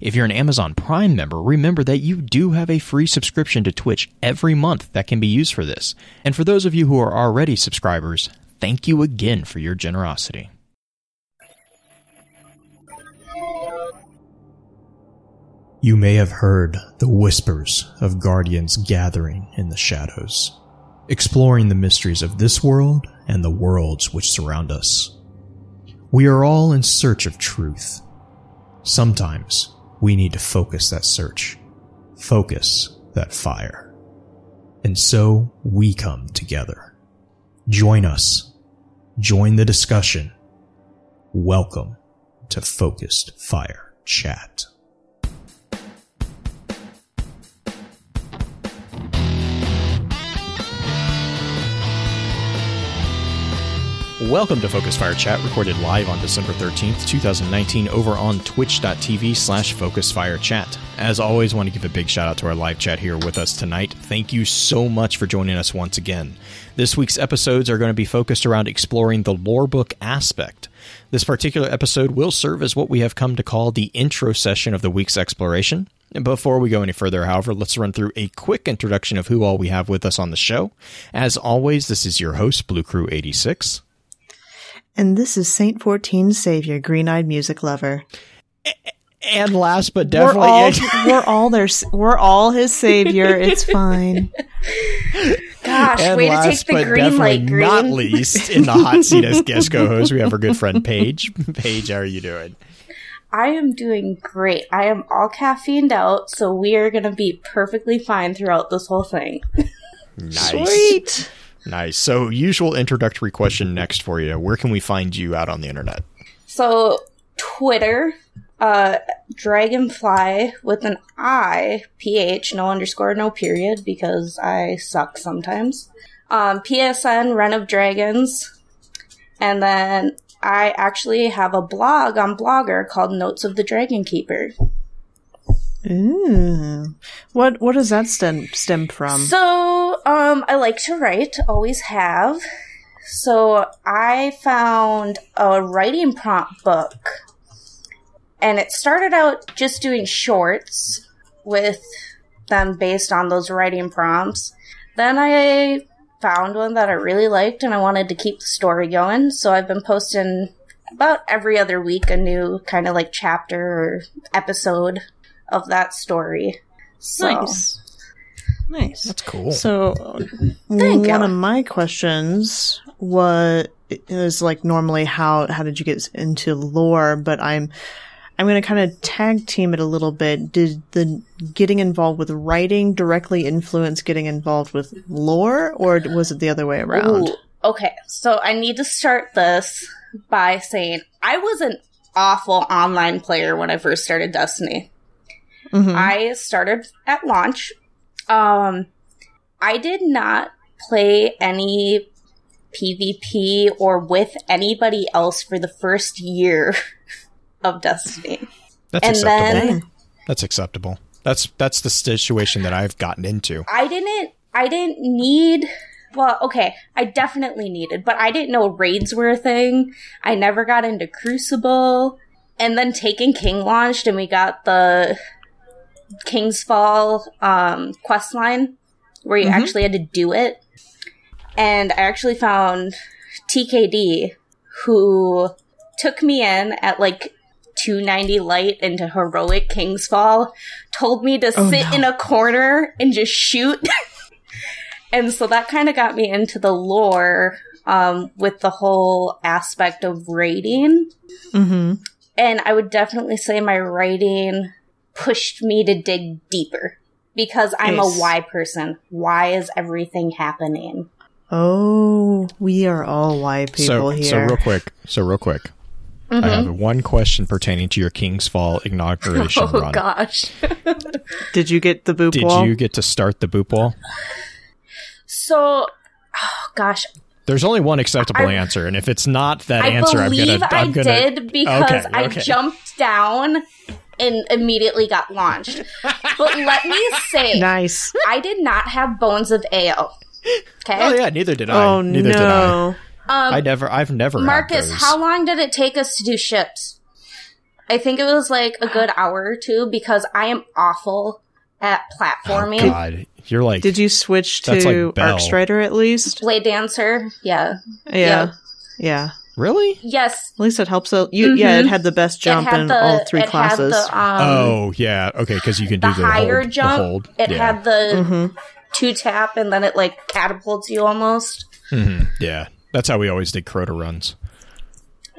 If you're an Amazon Prime member, remember that you do have a free subscription to Twitch every month that can be used for this. And for those of you who are already subscribers, thank you again for your generosity. You may have heard the whispers of guardians gathering in the shadows, exploring the mysteries of this world and the worlds which surround us. We are all in search of truth. Sometimes we need to focus that search, focus that fire. And so we come together. Join us. Join the discussion. Welcome to Focused Fire Chat. Welcome to Focus Fire Chat, recorded live on December 13th, 2019, over on twitch.tv slash Focus Fire Chat. As always, want to give a big shout out to our live chat here with us tonight. Thank you so much for joining us once again. This week's episodes are going to be focused around exploring the lore book aspect. This particular episode will serve as what we have come to call the intro session of the week's exploration. Before we go any further, however, let's run through a quick introduction of who all we have with us on the show. As always, this is your host, Blue Crew 86. And this is Saint 14 Savior, green eyed music lover. And last but definitely, we're all, we're all their, we're all his savior. It's fine. Gosh, and way to last take the but green definitely like green. not least, in the hot seat as guest co-host, we have our good friend Paige. Paige, how are you doing? I am doing great. I am all caffeined out, so we are going to be perfectly fine throughout this whole thing. Nice. Sweet. Nice. So, usual introductory question next for you. Where can we find you out on the internet? So, Twitter, uh, Dragonfly with an I, PH, no underscore, no period, because I suck sometimes. Um, PSN, Run of Dragons. And then I actually have a blog on Blogger called Notes of the Dragon Keeper. Ooh. What what does that stem stem from? So, um, I like to write, always have. So, I found a writing prompt book, and it started out just doing shorts with them based on those writing prompts. Then I found one that I really liked, and I wanted to keep the story going. So, I've been posting about every other week a new kind of like chapter or episode of that story. So, Nice. Nice. That's cool. So, Thank one you. of my questions was is like normally how how did you get into lore? But I'm I'm going to kind of tag team it a little bit. Did the getting involved with writing directly influence getting involved with lore, or was it the other way around? Ooh, okay, so I need to start this by saying I was an awful online player when I first started Destiny. Mhm. I started at launch. Um, I did not play any PvP or with anybody else for the first year of Destiny. That's and acceptable. then That's acceptable. That's that's the situation that I've gotten into. I didn't I didn't need well, okay, I definitely needed, but I didn't know raids were a thing. I never got into Crucible. And then Taken King launched and we got the King's Fall um quest line where you actually had to do it. And I actually found TKD who took me in at like 290 light into heroic King's Fall, told me to Oh, sit no. in a corner and just shoot. and so that kind of got me into the lore um, with the whole aspect of raiding. Mm-hmm. And I would definitely say my writing pushed me to dig deeper because I'm Nice. a why person. Why is everything happening? Oh, we are all why people so here. so real quick. So real quick. I mm-hmm. have one question pertaining to your King's Fall inauguration Oh run. gosh. Did you get the boop Did wall? you get to start the boop wall? So oh gosh, There's only one acceptable I- answer, and if it's not that I answer, I'm believe gonna. I'm I gonna. did because Okay, I jumped down and immediately got launched. but let me say, Nice. I did not have bones of Eao. Okay. Oh yeah, neither did I. Oh neither did I. Um, I never. I've never. had Marcus, those. how long did it take us to do ships? I think it was like a good hour or two because I am awful at Oh, platforming. God, you're like. Did you switch to like Arc Strider at least? Blade Dancer, yeah. Yeah. Yeah. Yeah. Really? Yes. At least it helps out. You, yeah, it Mhm. had the best jump in the, all three it classes. Had the, um, oh yeah. Okay, because you can the do the higher hold, jump. The hold. It yeah. had the Mhm. two tap and then it like catapults you almost. Mhm, Yeah, that's how we always did Crota runs.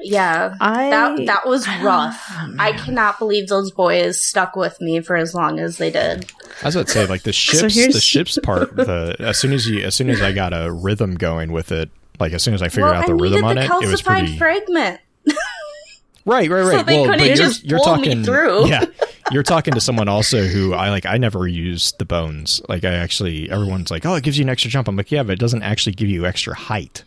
Yeah. I That that was rough. I cannot believe those boys stuck with me for as long as they did. I was about to say like the ships. here's- the ships part. The as soon as you as soon as I got a rhythm going with it, like as soon as I figured well, out the rhythm on the it, it was calcified pretty. fragment. Right, right, right. So they well, couldn't but you're, just you're pull me talking through. Yeah, you're talking to someone also who I like. I never used the bones. Like I actually, everyone's like, "Oh, it gives you an extra jump." I'm like, "Yeah, but it doesn't actually give you extra height.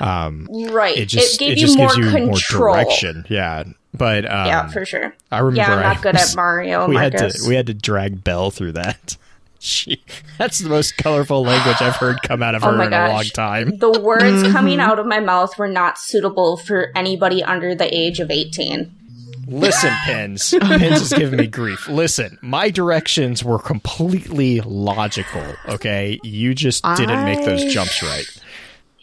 Um, Right. it just gave it you just more gives you control. more direction. Yeah, but um, yeah, for sure. I remember Yeah, I'm I not good at Mario, we had to we had to drag Bell through that. She, that's the most colorful language I've heard come out of Oh her my in a long time. the words Mm-hmm. coming out of my mouth were not suitable for anybody under the age of 18. Listen, Pins. Pins is giving me grief. Listen, my directions were completely logical, okay? You just didn't make those jumps right.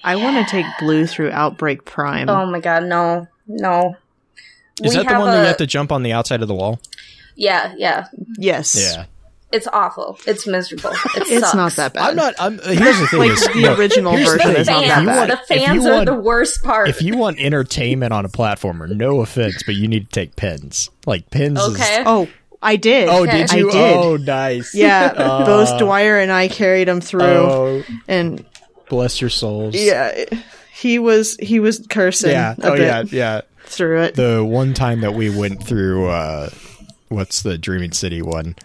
I want to take Blue through Outbreak Prime. Oh my god, no. No. Is We that the have one that you have to jump on the outside of the wall? Yeah, yeah. yes. Yeah. It's awful. It's miserable. It It's sucks. not that bad. I'm not I'm here's the thing like is, the no, original here's the version thing. is not that you fans, want- bad. the if you fans are the worst part. If you want entertainment on a platformer, no offense, but you need to take pins. Like pins is okay. Oh, I did. Oh, Okay. did you? I did. Oh, nice. Yeah, Uh, both Dwyer and I carried him through, Oh, and bless your souls. yeah, he was he was cursing Yeah. a Oh, bit yeah. Yeah. through it. The one time that we went through, uh, what's the Dreaming City one?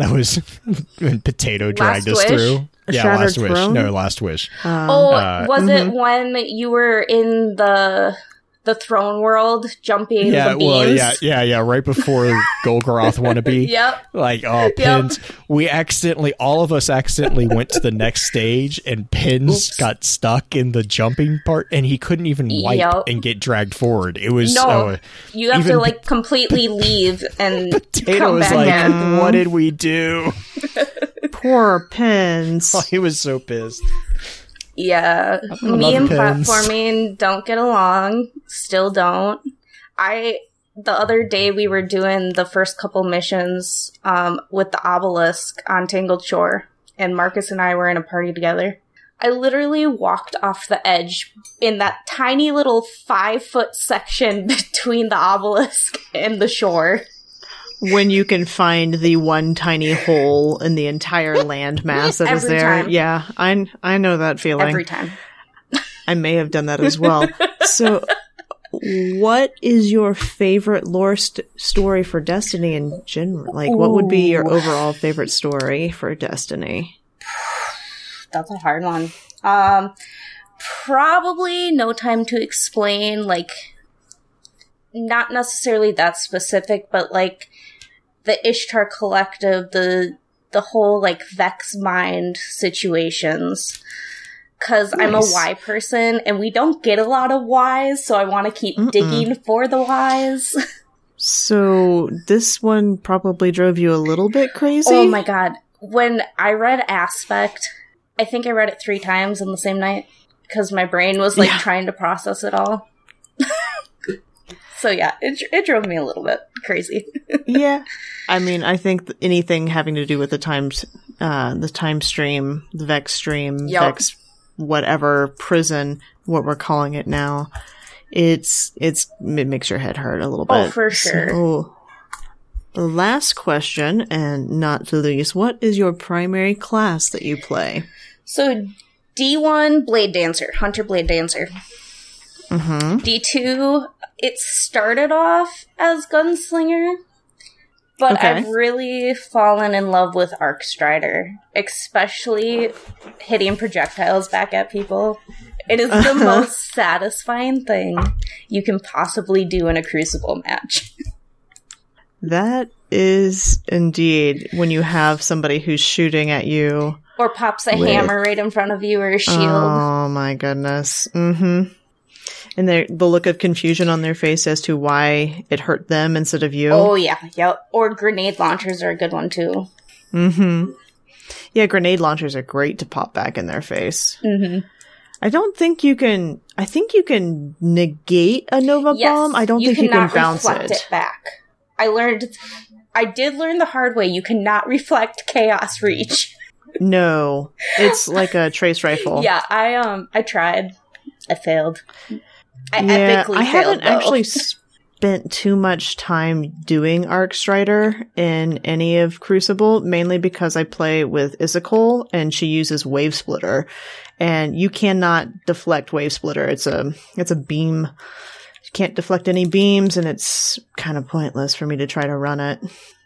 That was when Potato dragged us Wish? through. A yeah, Last Wish. Throne? No, Last Wish. oh, uh, was it mm-hmm. when you were in the the throne world jumping Yeah, the beams? well, yeah, yeah, yeah. Right before Golgoroth wannabe. Yep. Like, oh, Pins. We accidentally, all of us accidentally went to the next stage, and Pins got stuck in the jumping part, and he couldn't even wipe Yep. and get dragged forward. It was No, oh, you have to like completely leave and Potato come was back like, in. "What did we do?" Poor Pins. Oh, he was so pissed. Yeah, me and pins. platforming don't get along. Still don't. I the other day we were doing the first couple missions um, with the obelisk on Tangled Shore, and Marcus and I were in a party together. I literally walked off the edge in that tiny little five foot section between the obelisk and the shore. When you can find the one tiny hole in the entire landmass that is there. time. Yeah, I I know that feeling. Every time. I may have done that as well. so, what is your favorite lore st- story for Destiny in general? Like, what would be your overall favorite story for Destiny? That's a hard one. Um, probably no time to explain. Like, not necessarily that specific, but like the Ishtar Collective, the the whole like Vex Mind situations. Cause I'm a Nice. Y person, and we don't get a lot of Ys, so I want to keep Mm-mm. digging for the Ys. So, this one probably drove you a little bit crazy. oh my god! When I read Aspect, I think I read it three times in the same night because my brain was like Yeah. trying to process it all. So yeah, it it drove me a little bit crazy. yeah. I mean, I think anything having to do with the times, uh, the time stream, the Vex stream, Yup. Vex, whatever prison, what we're calling it now, it's, it's, it makes your head hurt a little bit. Oh, for sure. So, the last question, and not the least, what is your primary class that you play? So D one Blade Dancer, Hunter Blade Dancer. Mm-hmm. D two, it started off as Gunslinger, But Okay. I've really fallen in love with Arc Strider, especially hitting projectiles back at people. It is the most satisfying thing you can possibly do in a Crucible match. That is indeed when you have somebody who's shooting at you. Or pops a With- hammer right in front of you or a shield. Oh my goodness. Mm-hmm. And their the look of confusion on their face as to why it hurt them instead of you. oh yeah, yep. Or grenade launchers are a good one too. Mm-hmm. Yeah, grenade launchers are great to pop back in their face. Mm-hmm. I don't think you can. I think you can negate a Nova Yes, bomb. I don't think you can bounce reflect it. back. I learned. I did learn the hard way. You cannot reflect chaos reach. No, it's like a trace rifle. Yeah, I um, I tried. I failed. I yeah. epically I haven't actually spent too much time doing Arc Strider in any of Crucible, mainly because I play with Isacol and she uses Wave Splitter, and you cannot deflect Wave Splitter. It's a it's a beam. You can't deflect any beams, and it's kind of pointless for me to try to run it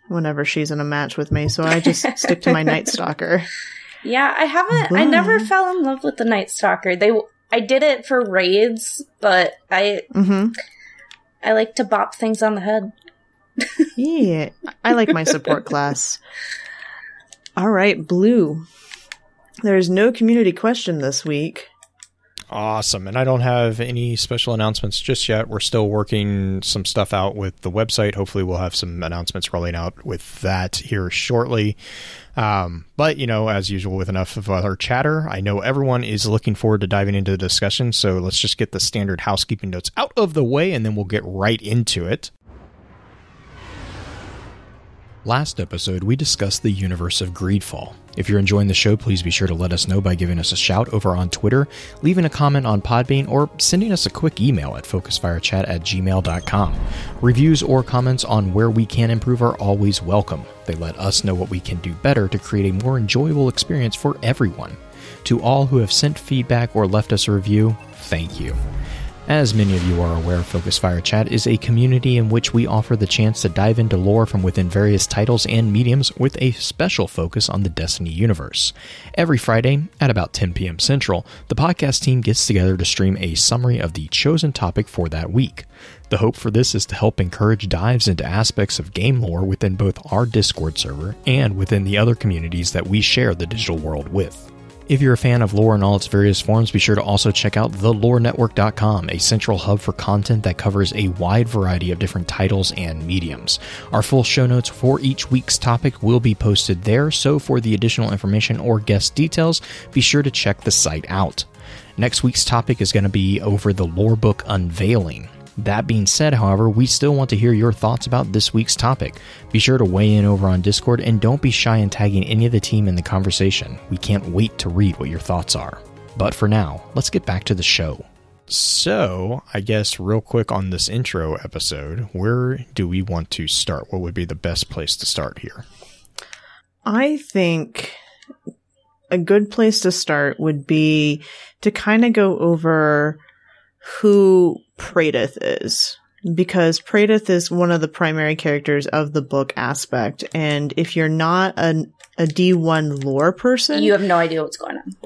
whenever she's in a match with me. So I just stick to my Night Stalker. Yeah, I haven't. I never fell in love with the Night Stalker. They. I did it for raids, but I hmm I like to bop things on the head. Yeah, I like my support class. All right, Blue. There's no community question this week. Awesome. And I don't have any special announcements just yet. We're still working some stuff out with the website. Hopefully, we'll have some announcements rolling out with that here shortly. Um, but, you know, as usual with enough of our chatter, I know everyone is looking forward to diving into the discussion. So let's just get the standard housekeeping notes out of the way and then we'll get right into it. Last episode, we discussed the universe of Greedfall. If you're enjoying the show, please be sure to let us know by giving us a shout over on Twitter, leaving a comment on Podbean, or sending us a quick email at focusfirechat at gmail.com. Reviews or comments on where we can improve are always welcome. They let us know what we can do better to create a more enjoyable experience for everyone. To all who have sent feedback or left us a review, thank you. As many of you are aware, Focus Fire Chat is a community in which we offer the chance to dive into lore from within various titles and mediums with a special focus on the Destiny universe. Every Friday at about 10 p.m. Central, the podcast team gets together to stream a summary of the chosen topic for that week. The hope for this is to help encourage dives into aspects of game lore within both our Discord server and within the other communities that we share the digital world with. If you're a fan of lore in all its various forms, be sure to also check out thelorenetwork.com, a central hub for content that covers a wide variety of different titles and mediums. Our full show notes for each week's topic will be posted there, so for the additional information or guest details, be sure to check the site out. Next week's topic is going to be over the lore book Unveiling. That being said, however, we still want to hear your thoughts about this week's topic. Be sure to weigh in over on Discord and don't be shy in tagging any of the team in the conversation. We can't wait to read what your thoughts are. But for now, let's get back to the show. So, I guess, real quick on this intro episode, where do we want to start? What would be the best place to start here? I think a good place to start would be to kind of go over who Praedyth is. Because Praedyth is one of the primary characters of the book aspect. And if you're not an, a D1 lore person, You have no idea what's going on.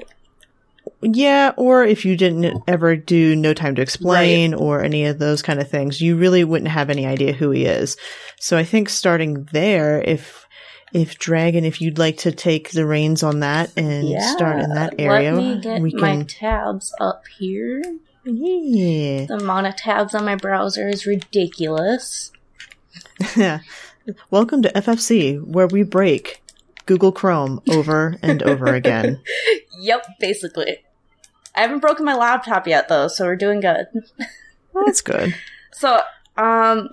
yeah, or if you didn't ever do No Time to Explain or any of those kind of things, you really wouldn't have any idea who he is. So I think starting there, if if Dragon, if you'd like to take the reins on that and start in that area, Let me get we my can. tabs up here. Yeah. The amount of tabs on my browser is ridiculous. Welcome to FFC, where we break Google Chrome over and over again. Yep, basically. I haven't broken my laptop yet though, so we're doing good. Well, that's good. So, um,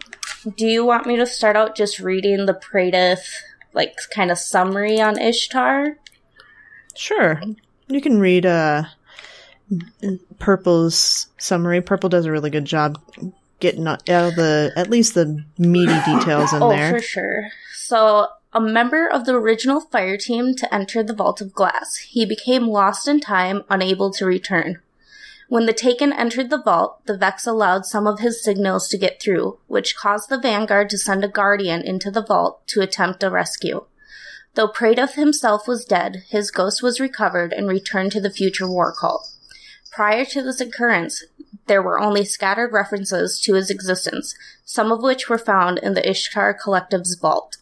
do you want me to start out just reading the Praedyth, like, kind of summary on Ishtar? Sure. You can read uh Purple's summary. Purple does a really good job getting all the at least the meaty details in oh, there. for sure. So, a member of the original fire team to enter the Vault of Glass, he became lost in time, unable to return. When the Taken entered the vault, the Vex allowed some of his signals to get through, which caused the Vanguard to send a Guardian into the vault to attempt a rescue. Though Praedyth himself was dead, his ghost was recovered and returned to the future war cult. Prior to this occurrence, there were only scattered references to his existence, some of which were found in the Ishtar Collective's vault.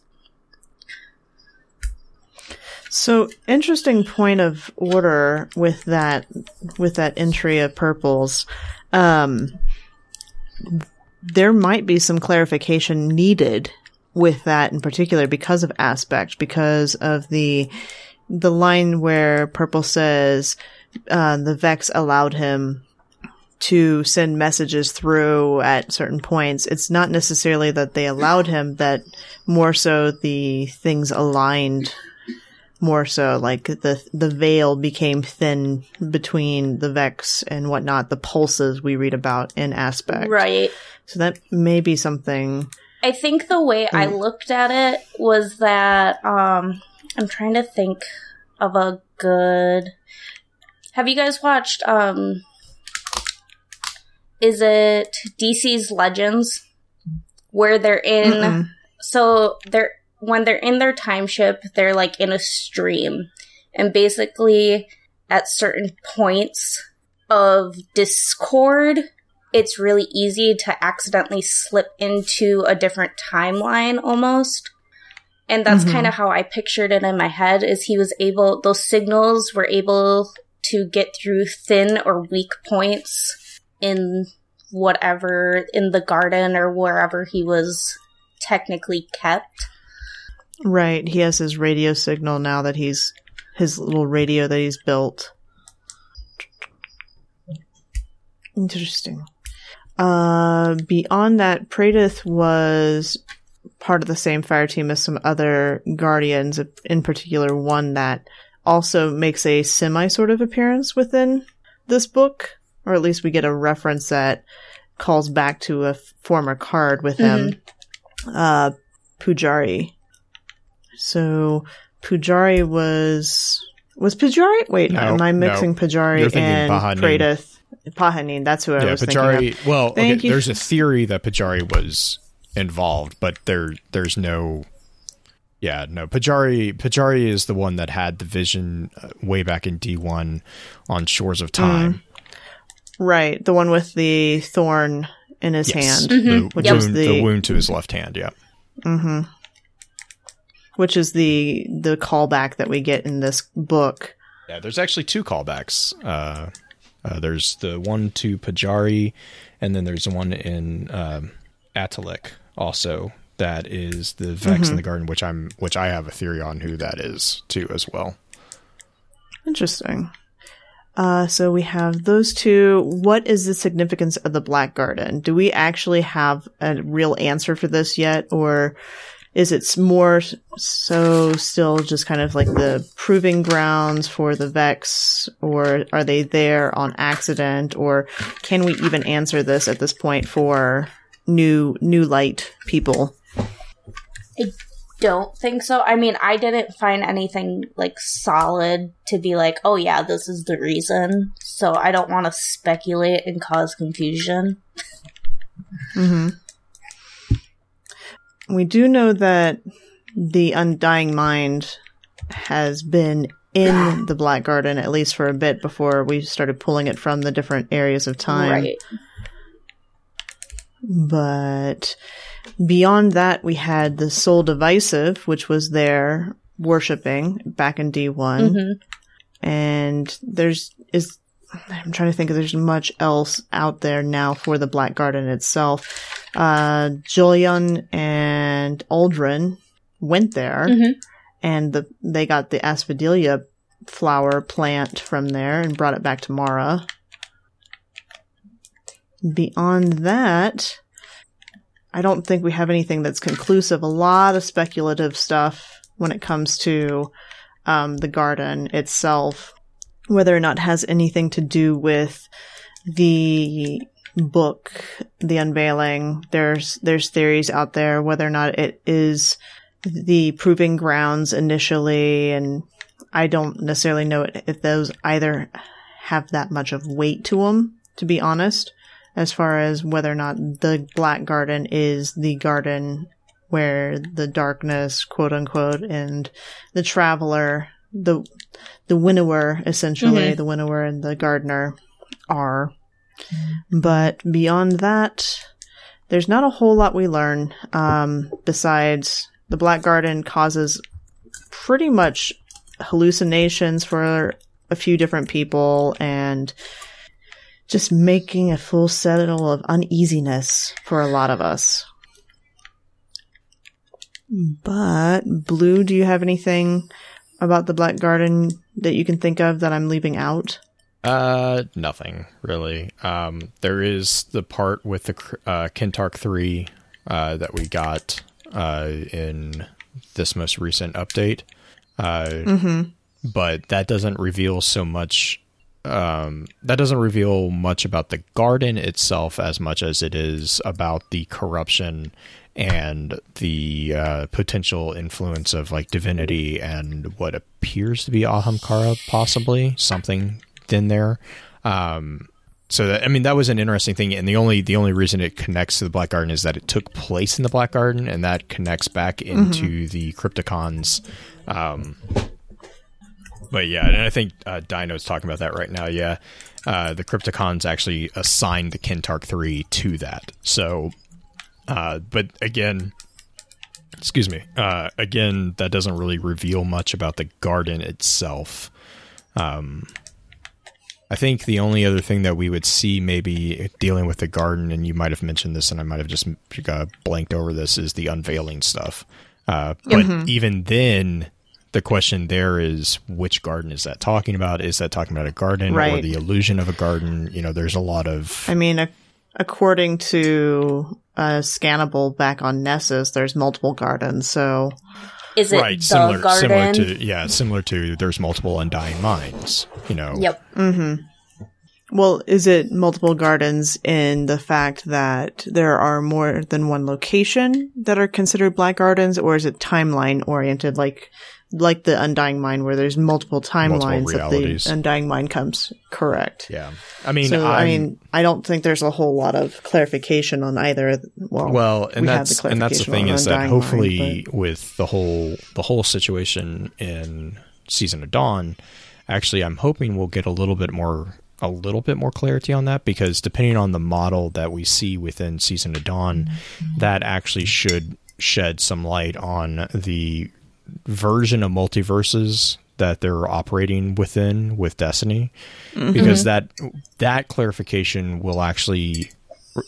So interesting point of order with that with that entry of purples. Um, there might be some clarification needed with that in particular because of aspect, because of the the line where purple says uh, the Vex allowed him to send messages through at certain points. It's not necessarily that they allowed him, that more so the things aligned more so like the the veil became thin between the vex and whatnot the pulses we read about in aspect Right. so that may be something I think the way I looked at it was that um I'm trying to think of a good Have you guys watched um is it DC's Legends where they're in Mm-mm. so they're when they're in their time ship, they're like in a stream. And basically at certain points of discord, it's really easy to accidentally slip into a different timeline almost. And that's Mhm. kind of how I pictured it in my head is he was able those signals were able to get through thin or weak points in whatever in the garden or wherever he was technically kept. right he has his radio signal now that he's his little radio that he's built interesting uh beyond that Praedyth was part of the same fire team as some other guardians in particular one that also makes a semi sort of appearance within this book or at least we get a reference that calls back to a f- former card with him uh pujari so pujari was was pujari wait No, am i no. mixing pujari and Pahanin. Praedyth? Pahanin, that's who I yeah, was thinking of. Pujari. Well, okay, you. there's a theory that Pujari was involved, but there there's no. Yeah, no. Pujari Pujari is the one that had the vision uh, way back in D1 on Shores of Time. Right, the one with the thorn in his hand. the, Which wound, the the- wound to his left hand. Yeah. hmm Which is the the callback that we get in this book. Yeah, there's actually two callbacks. Uh, uh, there's the one to Pujari, and then there's one in um, Atelic also. That is the Vex in the Garden, which I'm, which I have a theory on who that is too as well. Interesting. Uh, so we have those two. What is the significance of the Black Garden? Do we actually have a real answer for this yet, or is it more so still just kind of like the proving grounds for the Vex, or are they there on accident, or can we even answer this at this point for new new light people? I don't think so. I mean, I didn't find anything like solid to be like, oh yeah, this is the reason. So I don't want to speculate and cause confusion. hmm We do know that the Undying Mind has been in the Black Garden at least for a bit before we started pulling it from the different areas of time. Right. But beyond that, we had the Soul Divisive, which was there worshipping back in D1. hmm and there's is I'm trying to think if there's much else out there now for the Black Garden itself. Uh, Julian and Aldrin went there, Mhm. and the they got the Asphodelia flower plant from there and brought it back to Mara. Beyond that, I don't think we have anything that's conclusive. A lot of speculative stuff when it comes to um, the garden itself, whether or not it has anything to do with the book, the unveiling. There's there's theories out there whether or not it is the proving grounds initially, and I don't necessarily know if those either have that much of weight to them to be honest, as far as whether or not the Black Garden is the garden where the darkness, quote unquote, and the traveler, the the winnower, essentially, Mhm. the winnower and the gardener are. But beyond that, there's not a whole lot we learn. Um, besides, the Black Garden causes pretty much hallucinations for a few different people and just making a full settle of uneasiness for a lot of us. But, Blue, do you have anything about the Black Garden that you can think of that I'm leaving out? Uh, nothing really. Um, there is the part with the uh, Kentarch three uh, that we got uh, in this most recent update, uh, Mm-hmm. but that doesn't reveal so much. Um, that doesn't reveal much about the garden itself as much as it is about the corruption and the uh, potential influence of like divinity and what appears to be Ahamkara, possibly something in there. Um, so that, I mean that was an interesting thing, and the only the only reason it connects to the Black Garden is that it took place in the Black Garden, and that connects back into the Crypticons. Um, but yeah, and I think uh, Dino's talking about that right now. Yeah, uh, the Crypticons actually assigned the Kentarch three to that. So, uh, but again, excuse me. Uh, again, that doesn't really reveal much about the garden itself. Um, I think the only other thing that we would see maybe dealing with the garden, and you might have mentioned this, and I might have just uh, blanked over this, is the unveiling stuff. Uh, but even then, the question there is which garden is that talking about? Is that talking about a garden or the illusion of a garden? You know, there's a lot of I mean, ac- according to uh, Scannable back on Nessus, there's multiple gardens, so Is it right the similar garden? similar to yeah similar to there's multiple undying minds. You know, Yep. Mm-hmm. Well, is it multiple gardens in the fact that there are more than one location that are considered black gardens, or is it timeline oriented, like like the Undying Mind, where there's multiple timelines that the Undying Mind comes? Correct. yeah. I mean, so I mean, I don't think there's a whole lot of clarification on either. Well, well and we that's and that's the thing is that Undying Mind, hopefully with the whole the whole situation in season of dawn actually i'm hoping we'll get a little bit more a little bit more clarity on that because depending on the model that we see within season of dawn mm-hmm. that actually should shed some light on the version of multiverses that they're operating within with destiny. Because that that clarification will actually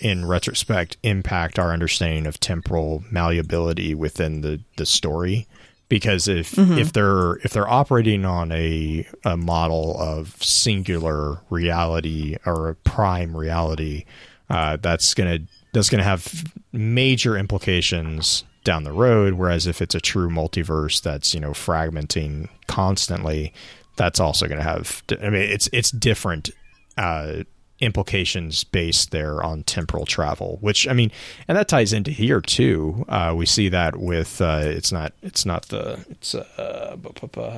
in retrospect impact our understanding of temporal malleability within the the story. Because if if they're if they're operating on a a model of singular reality or a prime reality uh, that's gonna that's gonna have major implications down the road whereas if it's a true multiverse that's you know fragmenting constantly that's also going to have i mean it's it's different uh implications based there on temporal travel which i mean and that ties into here too. Uh we see that with uh it's not it's not the it's uh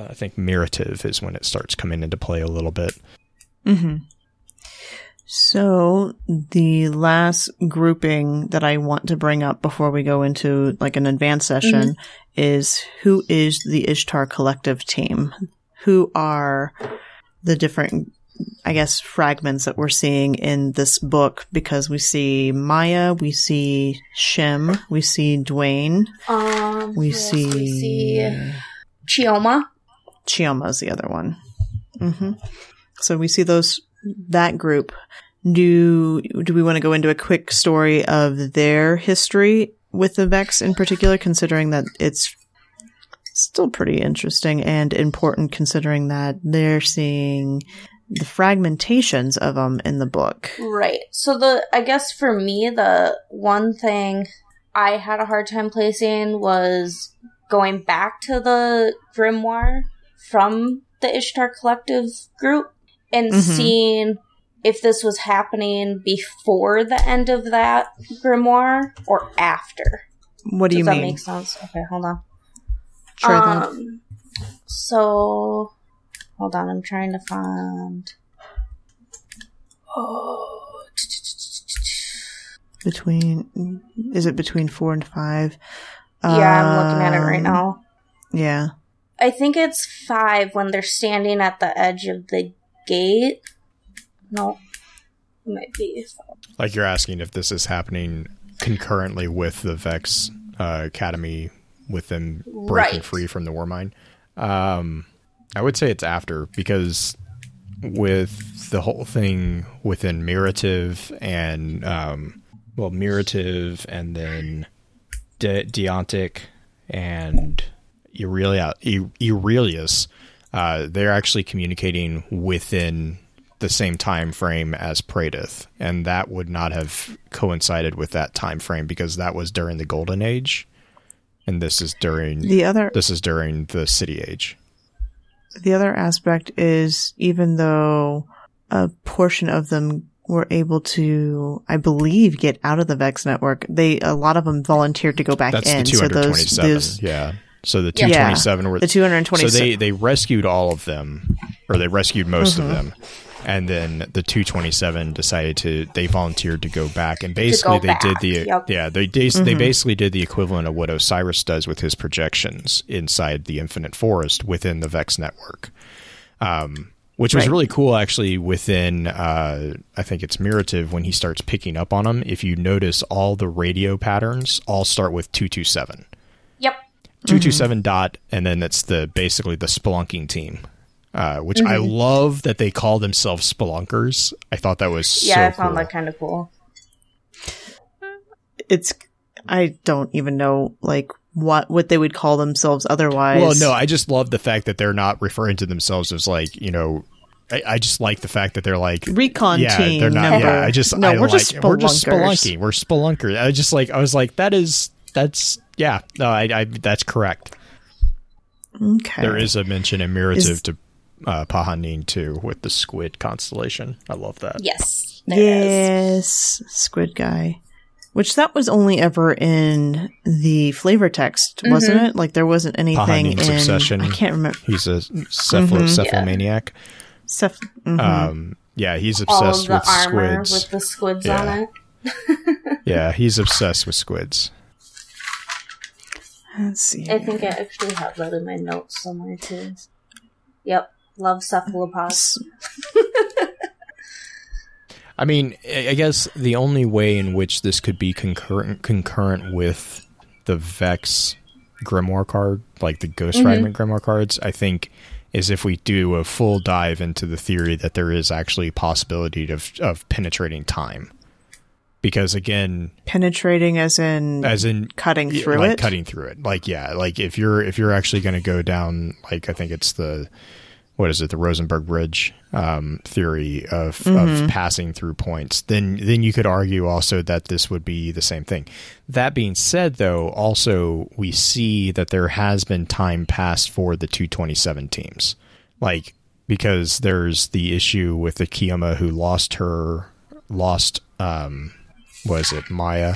i think mirative is when it starts coming into play a little bit So the last grouping that I want to bring up before we go into like an advanced session is who is the Ishtar collective team? Who are the different I guess fragments that we're seeing in this book because we see Maya, we see Shem, we see Dwayne, Um, we see, we see Chioma. Chioma's the other one. hmm So we see those that group. Do do we want to go into a quick story of their history with the Vex in particular, considering that it's still pretty interesting and important, considering that they're seeing the fragmentations of them in the book. Right. So the I guess for me the one thing I had a hard time placing was going back to the grimoire from the Ishtar Collective group and Mhm. seeing if this was happening before the end of that grimoire or after. What do Does you that mean? make sense? Okay, hold on. Try that. Um, so, hold on, I'm trying to find. between is it between four and five? Yeah, I'm looking at it right Um, now. Yeah. I think it's five when they're standing at the edge of the gate. No, it might be. Like you're asking if this is happening concurrently with the Vex uh, Academy, with them breaking Right. free from the Warmind. Um, I would say it's after because with the whole thing within Mirative and um, well, Mirative and then De- Deontic and Aurelia, E- Aurelius, uh, they're actually communicating within the same time frame as Praedyth, and that would not have coincided with that time frame because that was during the Golden Age, and this is during The other this is during the City Age. the other aspect is even though a portion of them were able to, I believe, get out of the Vex network, they a lot of them volunteered to go back That's in. the so those, those yeah. So the Yeah. 227 were the two hundred and twenty. So they they rescued all of them, or they rescued most Mm-hmm. of them, and then the 227 decided to they volunteered to go back, and basically they back, did the yep. yeah they they, Mm-hmm. they basically did the equivalent of what Osiris does with his projections inside the Infinite Forest within the Vex network. Um, which was Right. really cool, actually. Within, uh, I think it's Mirative when he starts picking up on them. If you notice, all the radio patterns all start with two two seven. Yep. two two seven dot, and then that's the basically the spelunking team, uh, which I Mm-hmm. love that they call themselves spelunkers. I thought that was Yeah, so I found cool. that kind of cool. it's I don't even know like what what they would call themselves otherwise. Well, no, I just love the fact that they're not referring to themselves as like you know. I, I just like the fact that they're like recon yeah, team. they're not. number. Yeah, I just no, I we're like, just we're just spelunking. We're spelunkers. I just like I was like that is that's yeah. No, I, I that's correct. Okay, There is a mention in Mirative Is- to uh, Pahanin too with the squid constellation. I love that. Yes. there is. yes, Squid Guy. Which that was only ever in the flavor text, wasn't it? Like there wasn't anything Pahanin's in. obsession. I can't remember. He's a cephalo- Mhm. cephalomaniac. Ceph- mhm. Um, yeah, he's All of obsessed the with armor squids. with the squids Yeah. on it. yeah, he's obsessed with squids. Let's see. I think I actually have that in my notes somewhere too. Yep. Love cephalopods. I mean, I I guess the only way in which this could be concurrent concurrent with the Vex Grimoire card, like the Ghost Mhm. Fragment Grimoire cards, I think is if we do a full dive into the theory that there is actually a possibility of of penetrating time. Because again, Penetrating as in as in cutting through like it. cutting through it like yeah like if you're if you're actually going to go down like i think it's the what is it the rosenberg bridge um, theory of, Mm-hmm. of passing through points then then you could argue also that this would be the same thing that being said though also we see that there has been time passed for the 227 teams like because there's the issue with the Kiyama who lost her lost um was it Maya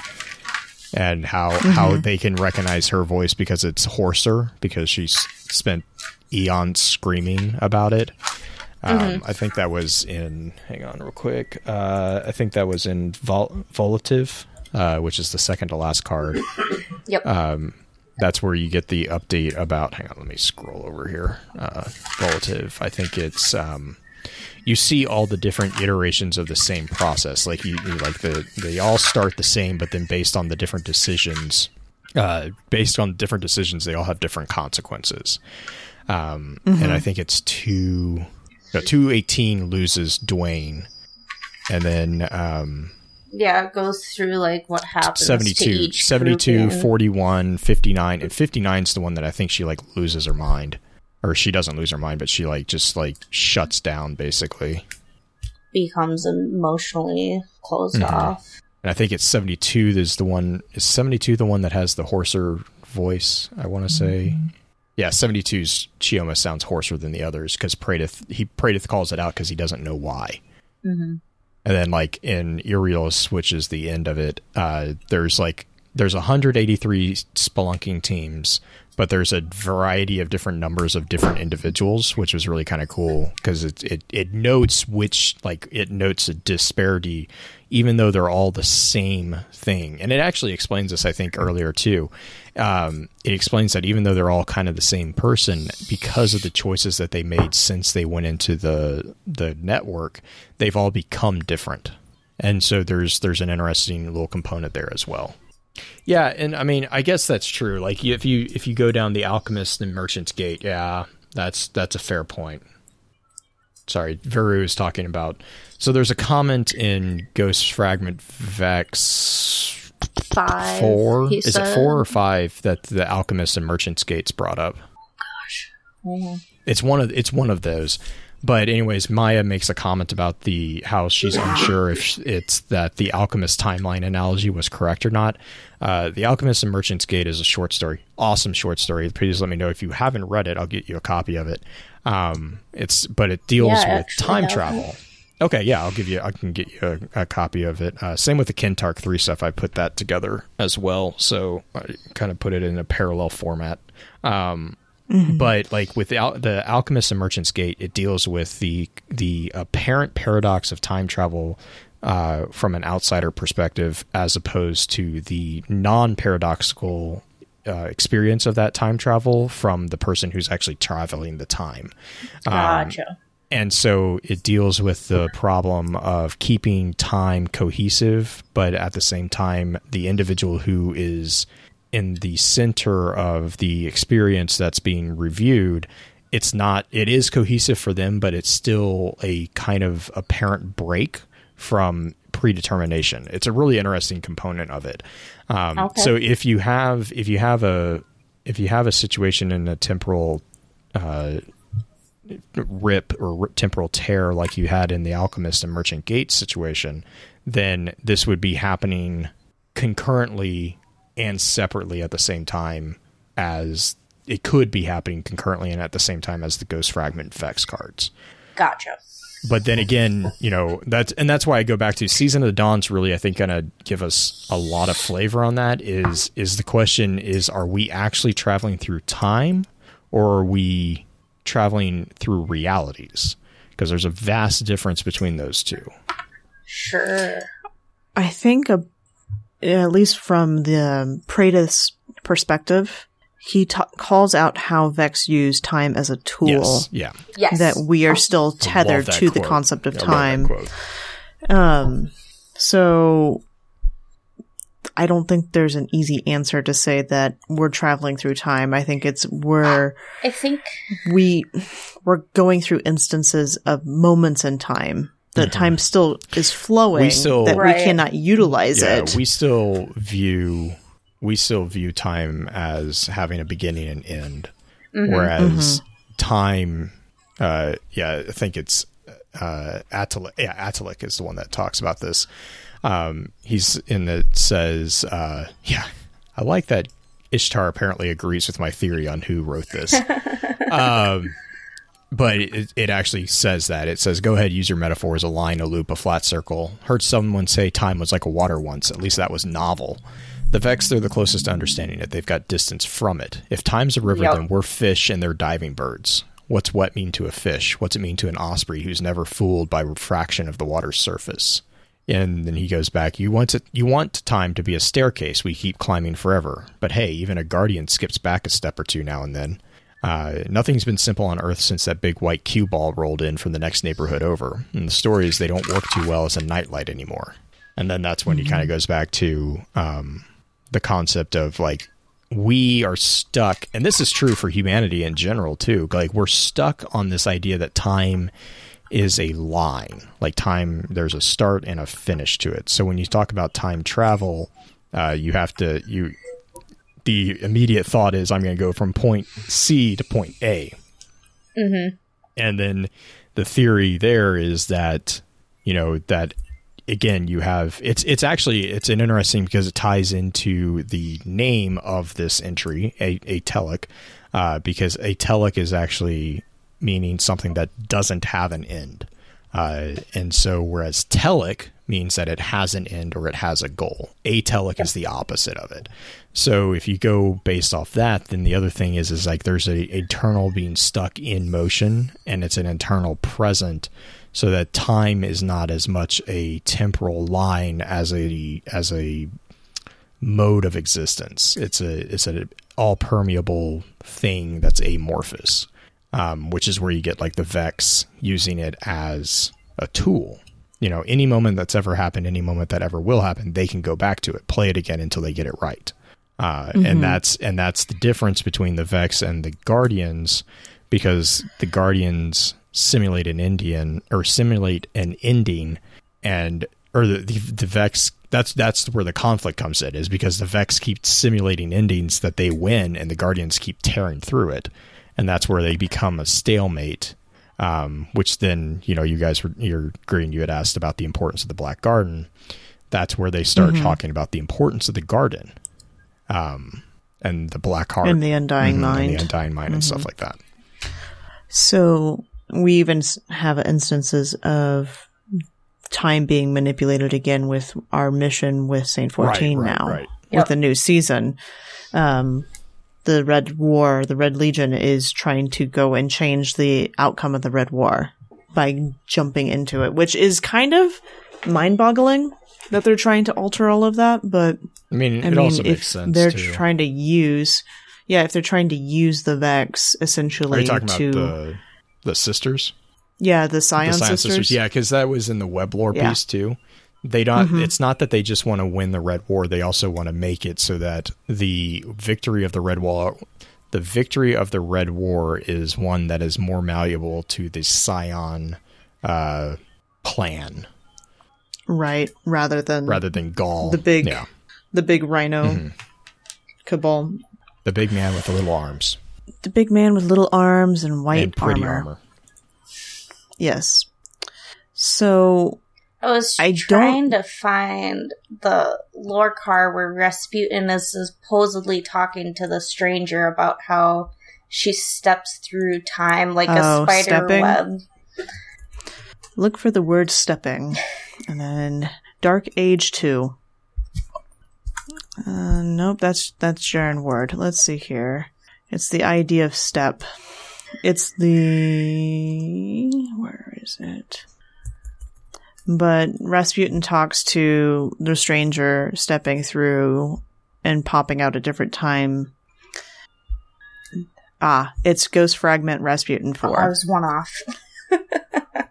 and how how they can recognize her voice because it's hoarser because she's spent eons screaming about it. Um, I think that was in. Hang on, real quick. Uh, I think that was in Vol- Volitive, uh, which is the second to last card. Yep. Um, that's where you get the update about. Hang on, let me scroll over here. Uh, Volitive. I think it's. Um, you see all the different iterations of the same process. Like you, you like the they all start the same, but then based on the different decisions, uh, based on different decisions, they all have different consequences. Um, And I think it's two, no, two eighteen loses Dwayne, and then um, yeah, it goes through like what happens to 72, each 72 grouping. 41, 59, and 59 is the one that I think she like loses her mind. Or she doesn't lose her mind, but she like just like shuts down basically. becomes emotionally closed Mhm. off. And I think it's 72 is the one is 72 the one that has the hoarser voice, I want to say. Yeah, 72's Chioma sounds hoarser than the others cuz Praedyth he Praedyth calls it out cuz he doesn't know why. Mm-hmm. And then like in Urios, which is the end of it, uh, there's like there's 183 spelunking teams. But there's a variety of different numbers of different individuals, which was really kind of cool because it, it it notes which like it notes a disparity, even though they're all the same thing, and it actually explains this I think earlier too. Um, it explains that even though they're all kind of the same person, because of the choices that they made since they went into the the network, they've all become different, and so there's there's an interesting little component there as well. Yeah, and I mean, I guess that's true. Like if you if you go down the Alchemist and Merchant's Gate, yeah, that's that's a fair point. Sorry, Veru is talking about. So there's a comment in Ghost Fragment Vex Five. four. Is said. it four or five that the Alchemist and Merchant's Gates brought up? Mhm. It's one of it's one of those. But anyways, Maya makes a comment about the how she's unsure if it's that the alchemist timeline analogy was correct or not. Uh, the Alchemist and Merchant's Gate is a short story, awesome short story. Please let me know if you haven't read it. I'll get you a copy of it. Um, it's but it deals Yeah, with actually time travel. Okay, yeah, I'll give you. I can get you a, a copy of it. Uh, same with the Kentarch three stuff. I put that together as well, so I kind of put it in a parallel format. Um, but like with the, Al- the Alchemist and Merchant's Gate, it deals with the the apparent paradox of time travel uh, from an outsider perspective, as opposed to the non paradoxical uh, experience of that time travel from the person who's actually traveling the time. Um, Gotcha. and so it deals with the problem of keeping time cohesive, but at the same time, the individual who is in the center of the experience that's being reviewed, it's not, it is cohesive for them, but it's still a kind of apparent break from predetermination. It's a really interesting component of it. Um, Okay. So if you have, if you have a, if you have a situation in a temporal uh, rip or rip temporal tear like you had in the Alchemist and Merchant Gate situation, then this would be happening concurrently and separately at the same time as it could be happening concurrently and at the same time as the Ghost Fragment Vex cards. Gotcha. But then again, you know, that's and that's why I go back to Season of the Dawn's really I think gonna give us a lot of flavor on that is is the question is are we actually traveling through time or are we traveling through realities? Because there's a vast difference between those two. Sure. I think, a, at least from the Praedyth perspective, he ta calls out how Vex used time as a tool. Yes. Yeah. Yes. That we are still tethered that to the concept of I time. Um, so I don't think there's an easy answer to say that we're traveling through time. I think it's we're I think we we're going through instances of moments in time. That time still is flowing. Mm-hmm. We still- that Right. we cannot utilize yeah, it. we still view we still view time as having a beginning and end, whereas time, uh, yeah, I think it's uh, Atelic. Yeah, Atelic is the one that talks about this. Um, he's in the says, uh, yeah, I like that. Ishtar apparently agrees with my theory on who wrote this. um, but it, it actually says that. It says, go ahead, use your metaphors a line, a loop, a flat circle. Heard someone say time was like a water once. At least that was novel. The Vex, they're the closest to understanding it. They've got distance from it. If time's a river, Yep. then we're fish and they're diving birds. What's wet mean to a fish? What's it mean to an osprey who's never fooled by refraction of the water's surface? And then he goes back, you want it, you want time to be a staircase we keep climbing forever. But hey, even a guardian skips back a step or two now and then. Uh, nothing's been simple on Earth since that big white cue ball rolled in from the next neighborhood over. And the story is they don't work too well as a nightlight anymore. And then that's when he kind of goes back to um, the concept of like we are stuck, and this is true for humanity in general too. Like we're stuck on this idea that time is a line. Like time, there's a start and a finish to it. So when you talk about time travel, uh, you have to you the immediate thought is I'm going to go from point C to point A. Mm-hmm. And then the theory there is that, you know, that again, you have it's it's actually it's an interesting because it ties into the name of this entry, a a telic, uh, because a telic is actually meaning something that doesn't have an end. Uh, and so, whereas telic means that it has an end or it has a goal, atelic is the opposite of it. So, if you go based off that, then the other thing is is like there's a eternal being stuck in motion, and it's an eternal present, so that time is not as much a temporal line as a as a mode of existence. It's a it's an all permeable thing that's amorphous um, which is where you get like the Vex using it as a tool. You know, any moment that's ever happened, any moment that ever will happen, they can go back to it, play it again until they get it right. Uh, mm-hmm. And that's and that's the difference between the Vex and the Guardians, because the Guardians simulate an Indian or simulate an ending, and or the, the, the Vex. That's that's where the conflict comes in, is because the Vex keep simulating endings that they win, and the Guardians keep tearing through it and that's where they become a stalemate. Um, which then you know you guys were you're green you had asked about the importance of the black garden that's where they start mm-hmm. talking about the importance of the garden um, and the black heart and the undying mm-hmm, mind and the undying mind mm-hmm. and stuff like that so we even have instances of time being manipulated again with our mission with saint 14 right, right, now right. with yep. the new season um, the Red War, the Red Legion is trying to go and change the outcome of the Red War by jumping into it, which is kind of mind boggling that they're trying to alter all of that. But I mean, I mean, if they're too. trying to use, yeah, if they're trying to use the Vex essentially Are you talking to about the, the sisters. Yeah, the Scion, the Scion sisters. sisters. Yeah, because that was in the web lore yeah. piece too. They don't. Mm-hmm. It's not that they just want to win the Red War. They also want to make it so that the victory of the Red War, the victory of the Red War, is one that is more malleable to the Scion uh, plan, right? Rather than rather than Ghaul, the big, yeah. the big Rhino mm-hmm. cabal, the big man with the little arms, the big man with little arms and white and pretty armor. armor. Yes. So I was I trying don't... to find the lore car where Rasputin is supposedly talking to the stranger about how she steps through time like oh, a spider stepping? web. Look for the word stepping. and then Dark Age 2. Uh, nope, that's that's Jaren Ward. Let's see here. It's the idea of step. It's the where is it? But Rasputin talks to the stranger stepping through and popping out a different time. Ah, it's Ghost Fragment Rasputin 4. I was one off.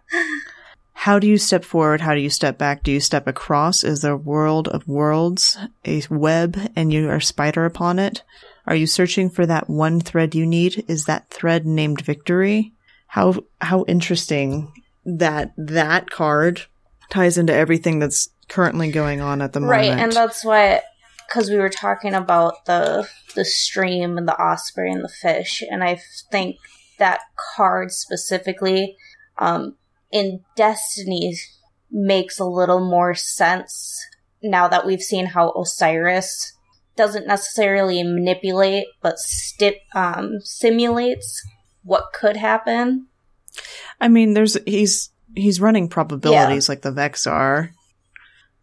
How do you step forward? How do you step back? Do you step across? Is there a world of worlds, a web, and you are spider upon it? Are you searching for that one thread you need? Is that thread named victory? How how interesting that that card ties into everything that's currently going on at the moment. Right, and that's what because we were talking about the the stream and the osprey and the fish, and I think that card specifically um, in Destiny makes a little more sense now that we've seen how Osiris doesn't necessarily manipulate, but sti- um, simulates what could happen. I mean, there's he's he's running probabilities yeah. like the Vex are,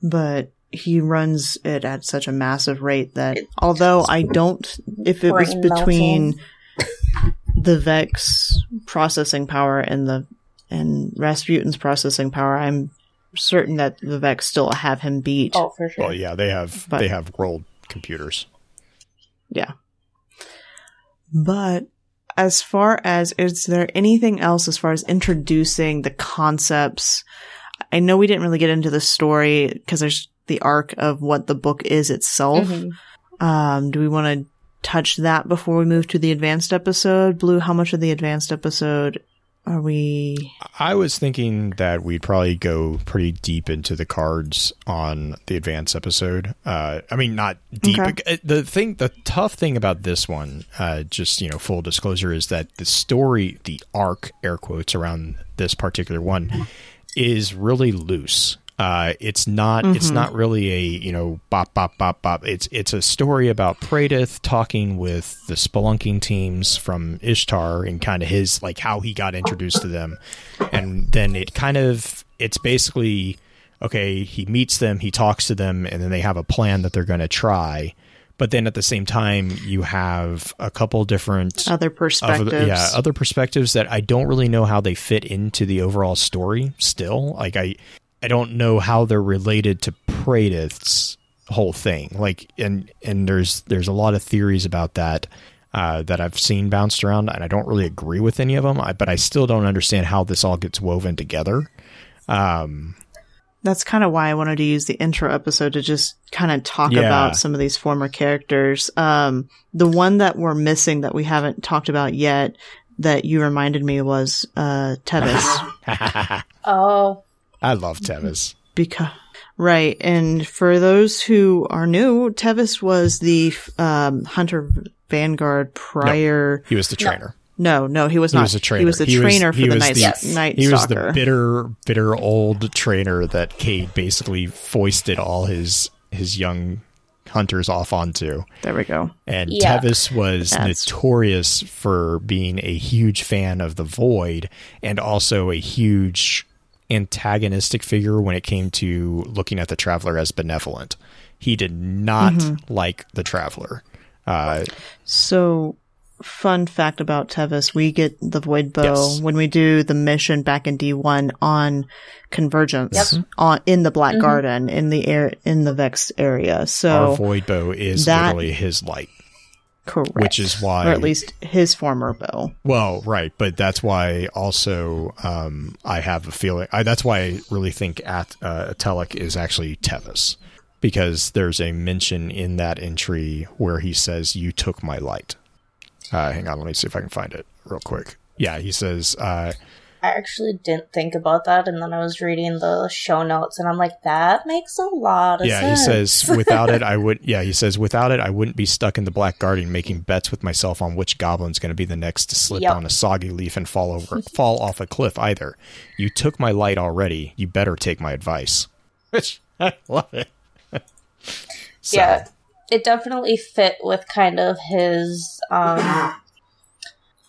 but he runs it at such a massive rate that although I don't, if it was between the Vex processing power and the and Rasputin's processing power, I'm certain that the Vex still have him beat. Oh, for sure. Well, yeah, they have but, they have world computers. Yeah, but as far as is there anything else as far as introducing the concepts? I know we didn't really get into the story because there's the arc of what the book is itself. Mm-hmm. Um, do we want to touch that before we move to the advanced episode? Blue, how much of the advanced episode are we? I was thinking that we'd probably go pretty deep into the cards on the advanced episode. Uh, I mean, not deep. Okay. Uh, the thing, the tough thing about this one, uh, just you know, full disclosure, is that the story, the arc, air quotes around this particular one, is really loose. Uh, it's not. It's not really a you know bop bop bop bop. It's it's a story about Praedyth talking with the spelunking teams from Ishtar and kind of his like how he got introduced to them, and then it kind of it's basically okay. He meets them, he talks to them, and then they have a plan that they're going to try. But then at the same time, you have a couple different Other perspectives. other- yeah, other perspectives that I don't really know how they fit into the overall story. Still, like I, I don't know how they're related to Praedyth's whole thing. Like, and and there's there's a lot of theories about that uh, that I've seen bounced around, and I don't really agree with any of them. I, but I still don't understand how this all gets woven together. Um, That's kind of why I wanted to use the intro episode to just kind of talk Yeah. about some of these former characters. Um, the one that we're missing that we haven't talked about yet that you reminded me was uh, Tevis. Oh, I love Tevis. because right, and for those who are new, Tevis was the um, Hunter Vanguard prior. He was the trainer. No, no, he was He not. was a trainer. He was the He trainer he for the was Night, the- night He was Stalker. the bitter, bitter old trainer that Cayde basically foisted all his his young hunters off onto. there we go. And Yeah. Tevis was That's- notorious for being a huge fan of the Void and also a huge antagonistic figure when it came to looking at the Traveler as benevolent. He did not Mm-hmm. like the Traveler. Uh, So, fun fact about Tevis: we get the Void Bow Yes. when we do the mission back in D one on Convergence Yep. on in the Black Garden in the air in the Vex area. So, our So, Void Bow is that- literally his light. Correct, which is why- or at least his former bow. Well, right, but that's why also um, I have a feeling. I, that's why I really think at uh, Atelic is actually Tevis because there's a mention in that entry where he says, "You took my light." Uh, hang on, let me see if I can find it real quick. Yeah, he says, uh, I actually didn't think about that, and then I was reading the show notes, and I'm like, that makes a lot of sense. "Yeah." He says, "Without it, I would." Yeah, he says, "Without it, I wouldn't be stuck in the Black Garden making bets with myself on which goblin's going to be the next to slip Yep. on a soggy leaf and fall over, fall off a cliff. Either you took my light already, you better take my advice." Which I love it. So, yeah, it definitely fit with kind of his um,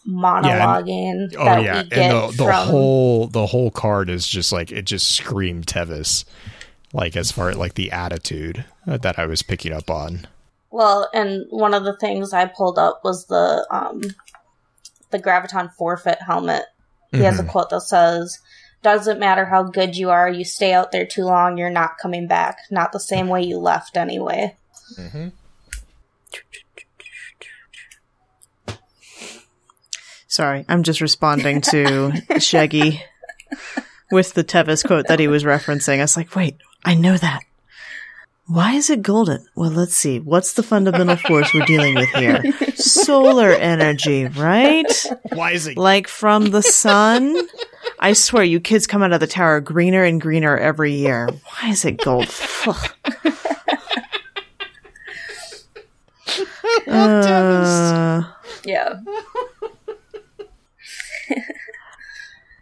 monologuing Oh that yeah, we get and the, the from. whole the whole card is just like it just screamed Tevis, like as far like the attitude that I was picking up on. Well, and one of the things I pulled up was the um, the graviton forfeit helmet. He has Mm-hmm. a quote that says, "Doesn't matter how good you are, you stay out there too long, you're not coming back. Not the same way you left, anyway." Sorry, I'm just responding to Shaggy with the Tevis quote that he was referencing. I was like, wait, I know that. Why is it golden? Well, let's see. What's the fundamental force we're dealing with here? Solar energy, right? Why is it? Like from the sun? I swear, you kids come out of the tower greener and greener every year. Why is it gold? Ugh. Uh, Yeah.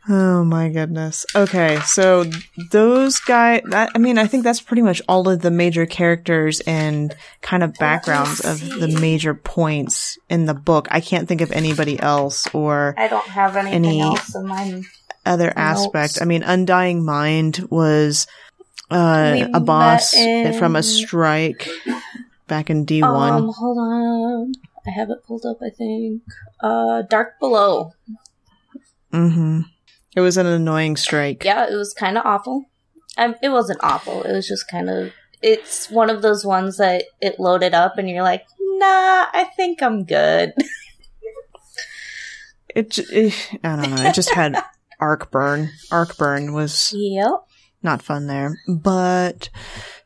Oh my goodness. Okay, so those guys, that, I mean, I think that's pretty much all of the major characters and kind of backgrounds of the major points in the book. I can't think of anybody else or I don't have anything Any- else in mind. other aspect. I mean, Undying Mind was uh, a boss met from a strike back in D1. Um, hold on. I have it pulled up, I think. Uh, Dark Below. Hmm It was an annoying strike. Yeah, it was kind of awful. Um, it wasn't awful. It was just kind of. It's one of those ones that it loaded up and you're like, nah, I think I'm good. It, j- eh, I don't know. It just had arc burn. Arc burn was yep. not fun there. But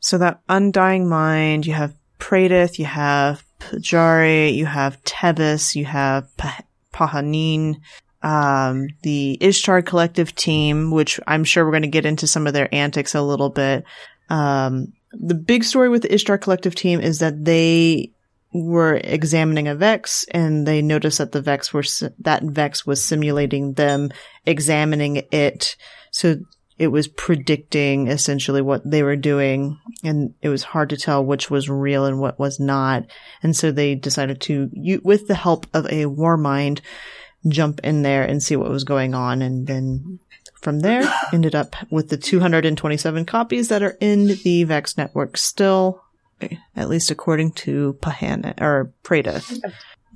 so that Undying Mind, you have Praedyth, you have Pujari, you have Tevis, you have pa- Pahanin, um, the Ishtar Collective team, which I'm sure we're going to get into some of their antics a little bit. Um, the big story with the Ishtar Collective team is that they were examining a Vex and they noticed that the Vex were, that Vex was simulating them examining it. So it was predicting essentially what they were doing and it was hard to tell which was real and what was not. And so they decided to, with the help of a war mind, jump in there and see what was going on. And then from there, ended up with the 227 copies that are in the Vex network still, at least according to Pahana or Prada.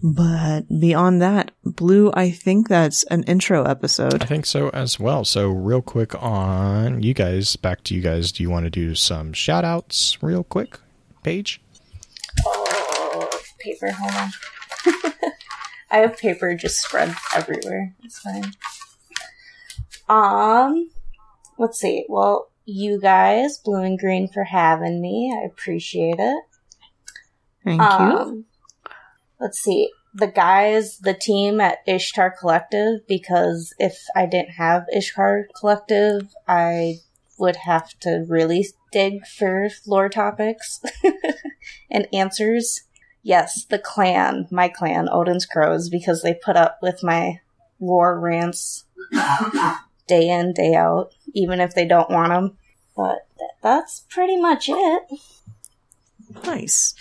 But beyond that, Blue, I think that's an intro episode. I think so as well. So, real quick on you guys, back to you guys. Do you want to do some shout outs real quick, Paige? Oh, paper, hold on. I have paper just spread everywhere. It's fine. Um, let's see. Well, you guys, Blue and Green, for having me. I appreciate it. Thank um, you let's see, the guys, the team at Ishtar Collective, because if I didn't have Ishtar Collective, I would have to really dig for lore topics and answers. Yes, the clan, my clan, Odin's Crows, because they put up with my lore rants day in, day out, even if they don't want them. But that's pretty much it. Nice.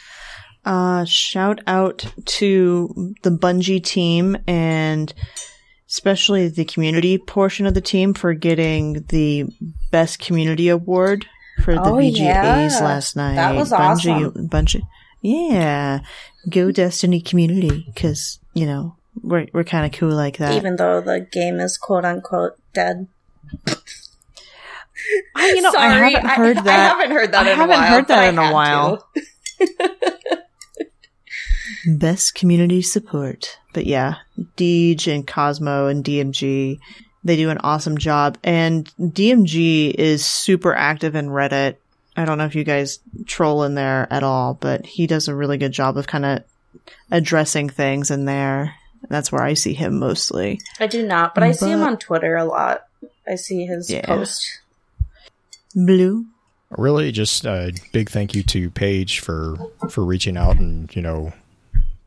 Uh, shout out to the Bungie team and especially the community portion of the team for getting the best community award for the oh, VGAs yeah. last night. That was Bungie, awesome. Bungie, yeah, go Destiny community because you know we're we're kind of cool like that. Even though the game is quote unquote dead. I, you know, Sorry, I haven't heard I, that. I haven't heard that. I haven't while, heard that in a while. Best community support. But yeah, Deej and Cosmo and DMG, they do an awesome job. And DMG is super active in Reddit. I don't know if you guys troll in there at all, but he does a really good job of kind of addressing things in there. That's where I see him mostly. I do not, but I but, see him on Twitter a lot. I see his yeah. post. Blue. Really, just a big thank you to Paige for for reaching out and you know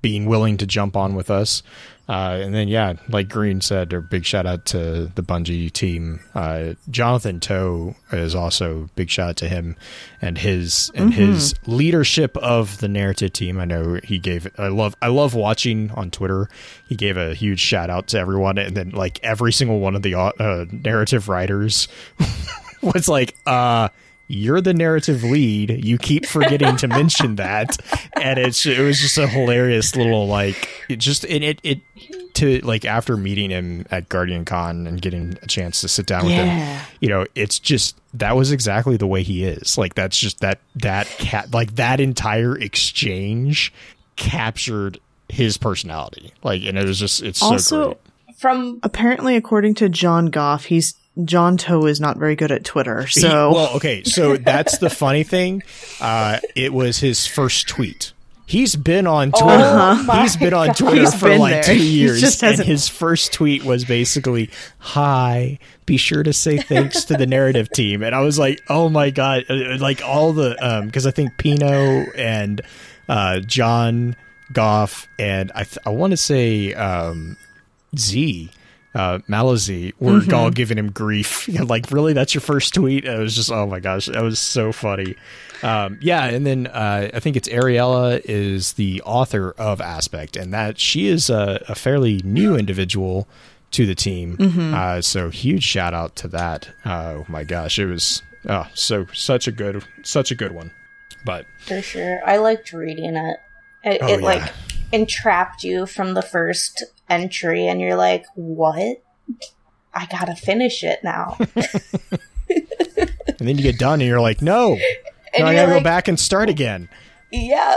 being willing to jump on with us. Uh, and then, yeah, like Green said, a big shout out to the Bungie team. Uh, Jonathan Toe is also big shout out to him and his and mm-hmm. his leadership of the narrative team. I know he gave. I love. I love watching on Twitter. He gave a huge shout out to everyone, and then like every single one of the uh, narrative writers was like, uh you're the narrative lead. You keep forgetting to mention that, and it's it was just a hilarious little like it just it it, it to like after meeting him at Guardian Con and getting a chance to sit down with him, you know, it's just that was exactly the way he is. Like that's just that that cat like that entire exchange captured his personality. Like and it was just it's also, so great. From apparently according to John Goff, he's John Toe is not very good at Twitter. So he, well, okay, so that's the funny thing. Uh, it was his first tweet. He's been on oh Twitter. Oh he's been on Twitter he's for like there. two years, and his first tweet was basically, "Hi, be sure to say thanks to the narrative team." And I was like, "Oh my god!" Uh, uh, like all the because um, I think Pino and uh, John Goff and I th- I want to say um, Z uh, Malazi were mm-hmm. all giving him grief. like, really, that's your first tweet? it was just, oh my gosh, that was so funny. Um, yeah, and then uh, I think it's Ariella is the author of Aspect, and that she is a, a fairly new individual to the team. Mm-hmm. Uh, so huge shout out to that. oh my gosh, it was oh, so such a good such a good one. But for sure, I liked reading it. It, oh, it yeah. like entrapped you from the first entry and you're like, what? I gotta finish it now. and then you get done and you're like, no, no I gotta like, go back and start again. Yeah.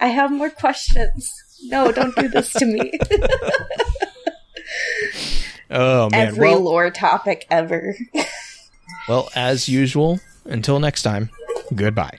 I have more questions. No, don't do this to me. oh man. Every well, lore topic ever. well, as usual, until next time, goodbye.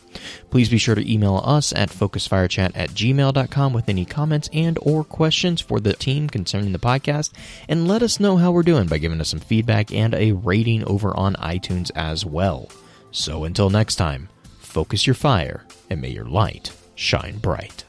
Please be sure to email us at focusfirechat at gmail.com with any comments and or questions for the team concerning the podcast, and let us know how we're doing by giving us some feedback and a rating over on iTunes as well. So until next time, focus your fire and may your light shine bright.